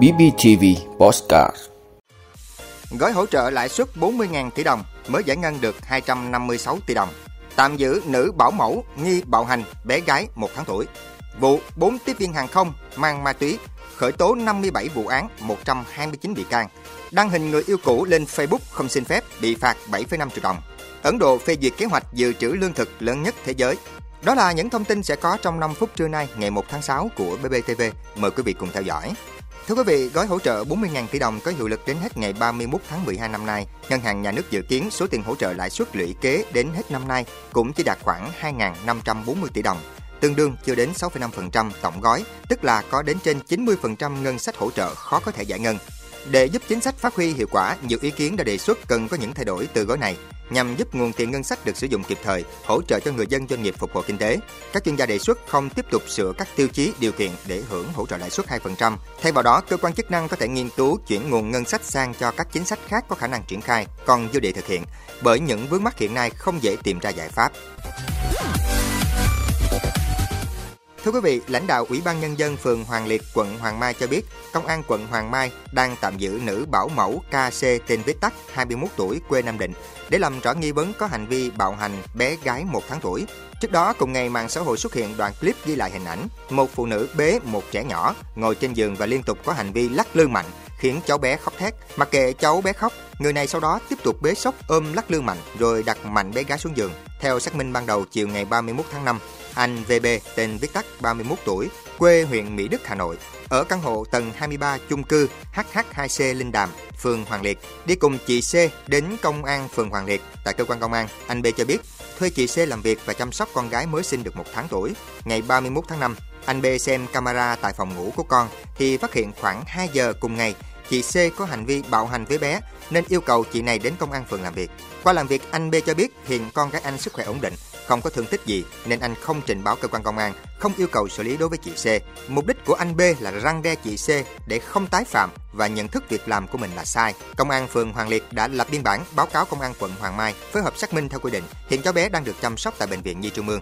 BBTV Postcard Gói hỗ trợ lãi suất 40.000 tỷ đồng mới giải ngân được 256 tỷ đồng. Tạm giữ nữ bảo mẫu nghi bạo hành bé gái 1 tháng tuổi. Vụ 4 tiếp viên hàng không mang ma túy khởi tố 57 vụ án, 129 bị can. Đăng hình người yêu cũ lên Facebook không xin phép bị phạt 7,5 triệu đồng. Ấn Độ phê duyệt kế hoạch dự trữ lương thực lớn nhất thế giới. Đó là những thông tin sẽ có trong 5 phút trưa nay ngày 1 tháng 6 của BBTV. Mời quý vị cùng theo dõi. Thưa quý vị, gói hỗ trợ 40.000 tỷ đồng có hiệu lực đến hết ngày 31 tháng 12 năm nay. Ngân hàng Nhà nước dự kiến số tiền hỗ trợ lãi suất lũy kế đến hết năm nay cũng chỉ đạt khoảng 2.540 tỷ đồng, tương đương chưa đến 6,5% tổng gói, tức là có đến trên 90% ngân sách hỗ trợ khó có thể giải ngân. Để giúp chính sách phát huy hiệu quả, nhiều ý kiến đã đề xuất cần có những thay đổi từ gói này nhằm giúp nguồn tiền ngân sách được sử dụng kịp thời, hỗ trợ cho người dân doanh nghiệp phục hồi kinh tế. Các chuyên gia đề xuất không tiếp tục sửa các tiêu chí điều kiện để hưởng hỗ trợ lãi suất 2%. Thay vào đó, cơ quan chức năng có thể nghiên cứu chuyển nguồn ngân sách sang cho các chính sách khác có khả năng triển khai, còn dư địa thực hiện, bởi những vướng mắc hiện nay không dễ tìm ra giải pháp. Thưa quý vị, lãnh đạo Ủy ban Nhân dân phường Hoàng Liệt, quận Hoàng Mai cho biết, Công an quận Hoàng Mai đang tạm giữ nữ bảo mẫu KC tên viết tắt 21 tuổi quê Nam Định để làm rõ nghi vấn có hành vi bạo hành bé gái 1 tháng tuổi. Trước đó, cùng ngày mạng xã hội xuất hiện đoạn clip ghi lại hình ảnh một phụ nữ bế một trẻ nhỏ ngồi trên giường và liên tục có hành vi lắc lư mạnh khiến cháu bé khóc thét. Mặc kệ cháu bé khóc, người này sau đó tiếp tục bế sốc ôm lắc lư mạnh rồi đặt mạnh bé gái xuống giường. Theo xác minh ban đầu chiều ngày 31 tháng 5, anh VB tên viết tắt 31 tuổi, quê huyện Mỹ Đức, Hà Nội, ở căn hộ tầng 23 chung cư HH2C Linh Đàm, phường Hoàng Liệt, đi cùng chị C đến công an phường Hoàng Liệt. Tại cơ quan công an, anh B cho biết thuê chị C làm việc và chăm sóc con gái mới sinh được một tháng tuổi. Ngày 31 tháng 5, anh B xem camera tại phòng ngủ của con thì phát hiện khoảng 2 giờ cùng ngày chị C có hành vi bạo hành với bé nên yêu cầu chị này đến công an phường làm việc. Qua làm việc, anh B cho biết hiện con gái anh sức khỏe ổn định, không có thương tích gì nên anh không trình báo cơ quan công an, không yêu cầu xử lý đối với chị C. Mục đích của anh B là răng đe chị C để không tái phạm và nhận thức việc làm của mình là sai. Công an phường Hoàng Liệt đã lập biên bản báo cáo công an quận Hoàng Mai phối hợp xác minh theo quy định. Hiện cháu bé đang được chăm sóc tại bệnh viện Nhi Trung ương.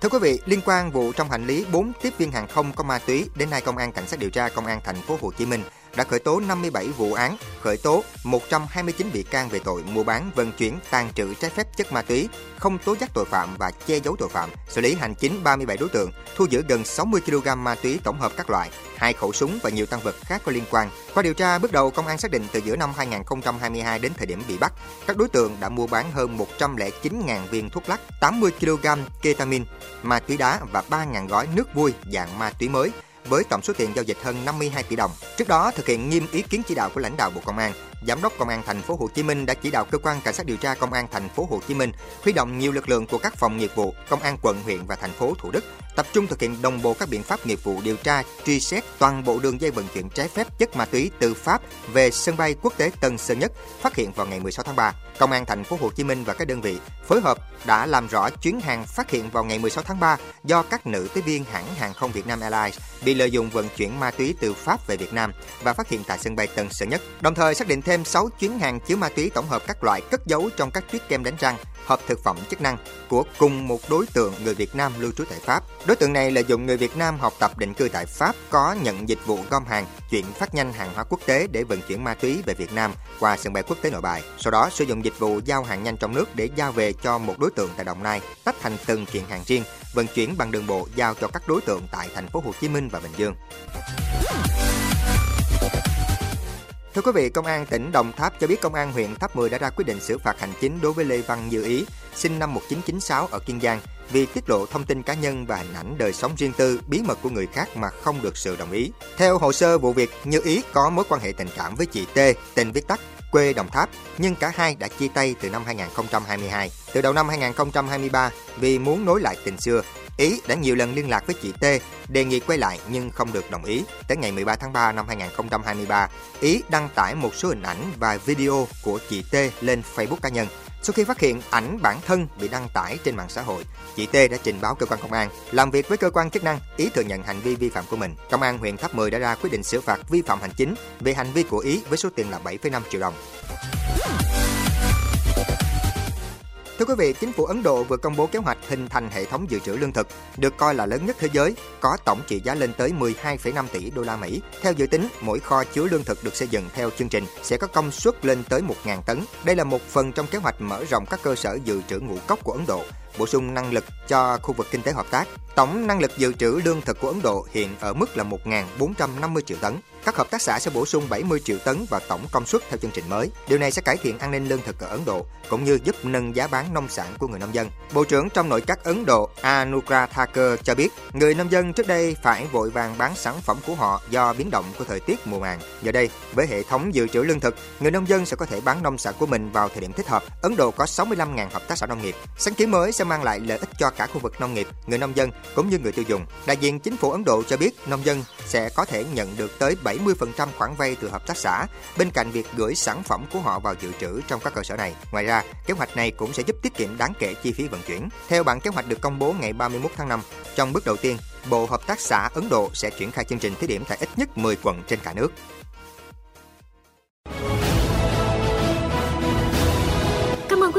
Thưa quý vị, liên quan vụ trong hành lý 4 tiếp viên hàng không có ma túy, đến nay công an cảnh sát điều tra công an thành phố Hồ Chí Minh đã khởi tố 57 vụ án, khởi tố 129 bị can về tội mua bán, vận chuyển, tàn trữ trái phép chất ma túy, không tố giác tội phạm và che giấu tội phạm, xử lý hành chính 37 đối tượng, thu giữ gần 60 kg ma túy tổng hợp các loại, hai khẩu súng và nhiều tăng vật khác có liên quan. Qua điều tra bước đầu, công an xác định từ giữa năm 2022 đến thời điểm bị bắt, các đối tượng đã mua bán hơn 109.000 viên thuốc lắc, 80 kg ketamin, ma túy đá và 3.000 gói nước vui dạng ma túy mới với tổng số tiền giao dịch hơn 52 tỷ đồng. Trước đó, thực hiện nghiêm ý kiến chỉ đạo của lãnh đạo Bộ Công an, Giám đốc Công an thành phố Hồ Chí Minh đã chỉ đạo cơ quan cảnh sát điều tra Công an thành phố Hồ Chí Minh huy động nhiều lực lượng của các phòng nghiệp vụ, công an quận, huyện và thành phố Thủ Đức tập trung thực hiện đồng bộ các biện pháp nghiệp vụ điều tra, truy xét toàn bộ đường dây vận chuyển trái phép chất ma túy từ Pháp về sân bay quốc tế Tân Sơn Nhất, phát hiện vào ngày 16 tháng 3. Công an thành phố Hồ Chí Minh và các đơn vị phối hợp đã làm rõ chuyến hàng phát hiện vào ngày 16 tháng 3 do các nữ tiếp viên hãng hàng không Việt Nam Airlines bị lợi dụng vận chuyển ma túy từ Pháp về Việt Nam và phát hiện tại sân bay Tân Sơn Nhất. Đồng thời xác định thêm 6 chuyến hàng chứa ma túy tổng hợp các loại cất giấu trong các tuyết kem đánh răng, hộp thực phẩm chức năng của cùng một đối tượng người Việt Nam lưu trú tại Pháp. Đối tượng này lợi dụng người Việt Nam học tập định cư tại Pháp có nhận dịch vụ gom hàng, chuyển phát nhanh hàng hóa quốc tế để vận chuyển ma túy về Việt Nam qua sân bay quốc tế Nội Bài. Sau đó sử dụng dịch vụ giao hàng nhanh trong nước để giao về cho một đối tượng tại Đồng Nai, tách thành từng kiện hàng riêng, vận chuyển bằng đường bộ giao cho các đối tượng tại thành phố Hồ Chí Minh và Bình Dương. Thưa quý vị, Công an tỉnh Đồng Tháp cho biết Công an huyện Tháp 10 đã ra quyết định xử phạt hành chính đối với Lê Văn Như Ý, sinh năm 1996 ở Kiên Giang, vì tiết lộ thông tin cá nhân và hình ảnh đời sống riêng tư, bí mật của người khác mà không được sự đồng ý. Theo hồ sơ vụ việc, Như Ý có mối quan hệ tình cảm với chị T, tên viết tắt, quê Đồng Tháp, nhưng cả hai đã chia tay từ năm 2022. Từ đầu năm 2023, vì muốn nối lại tình xưa, Ý đã nhiều lần liên lạc với chị T, đề nghị quay lại nhưng không được đồng ý. Tới ngày 13 tháng 3 năm 2023, Ý đăng tải một số hình ảnh và video của chị T lên Facebook cá nhân. Sau khi phát hiện ảnh bản thân bị đăng tải trên mạng xã hội, chị T đã trình báo cơ quan công an. Làm việc với cơ quan chức năng, Ý thừa nhận hành vi vi phạm của mình. Công an huyện Tháp 10 đã ra quyết định xử phạt vi phạm hành chính về hành vi của Ý với số tiền là 7,5 triệu đồng. Thưa quý vị, chính phủ Ấn Độ vừa công bố kế hoạch hình thành hệ thống dự trữ lương thực, được coi là lớn nhất thế giới, có tổng trị giá lên tới 12,5 tỷ đô la Mỹ. Theo dự tính, mỗi kho chứa lương thực được xây dựng theo chương trình sẽ có công suất lên tới 1.000 tấn. Đây là một phần trong kế hoạch mở rộng các cơ sở dự trữ ngũ cốc của Ấn Độ, bổ sung năng lực cho khu vực kinh tế hợp tác. Tổng năng lực dự trữ lương thực của Ấn Độ hiện ở mức là 1.450 triệu tấn. Các hợp tác xã sẽ bổ sung 70 triệu tấn vào tổng công suất theo chương trình mới. Điều này sẽ cải thiện an ninh lương thực ở Ấn Độ cũng như giúp nâng giá bán nông sản của người nông dân. Bộ trưởng trong nội các Ấn Độ Anugrah Thakur cho biết, người nông dân trước đây phải vội vàng bán sản phẩm của họ do biến động của thời tiết mùa màng. Giờ đây, với hệ thống dự trữ lương thực, người nông dân sẽ có thể bán nông sản của mình vào thời điểm thích hợp. Ấn Độ có 65.000 hợp tác xã nông nghiệp. Sáng kiến mới sẽ mang lại lợi ích cho cả khu vực nông nghiệp, người nông dân cũng như người tiêu dùng. Đại diện chính phủ Ấn Độ cho biết nông dân sẽ có thể nhận được tới 70% khoản vay từ hợp tác xã, bên cạnh việc gửi sản phẩm của họ vào dự trữ trong các cơ sở này. Ngoài ra, kế hoạch này cũng sẽ giúp tiết kiệm đáng kể chi phí vận chuyển. Theo bản kế hoạch được công bố ngày 31 tháng 5, trong bước đầu tiên, Bộ Hợp tác xã Ấn Độ sẽ triển khai chương trình thí điểm tại ít nhất 10 quận trên cả nước.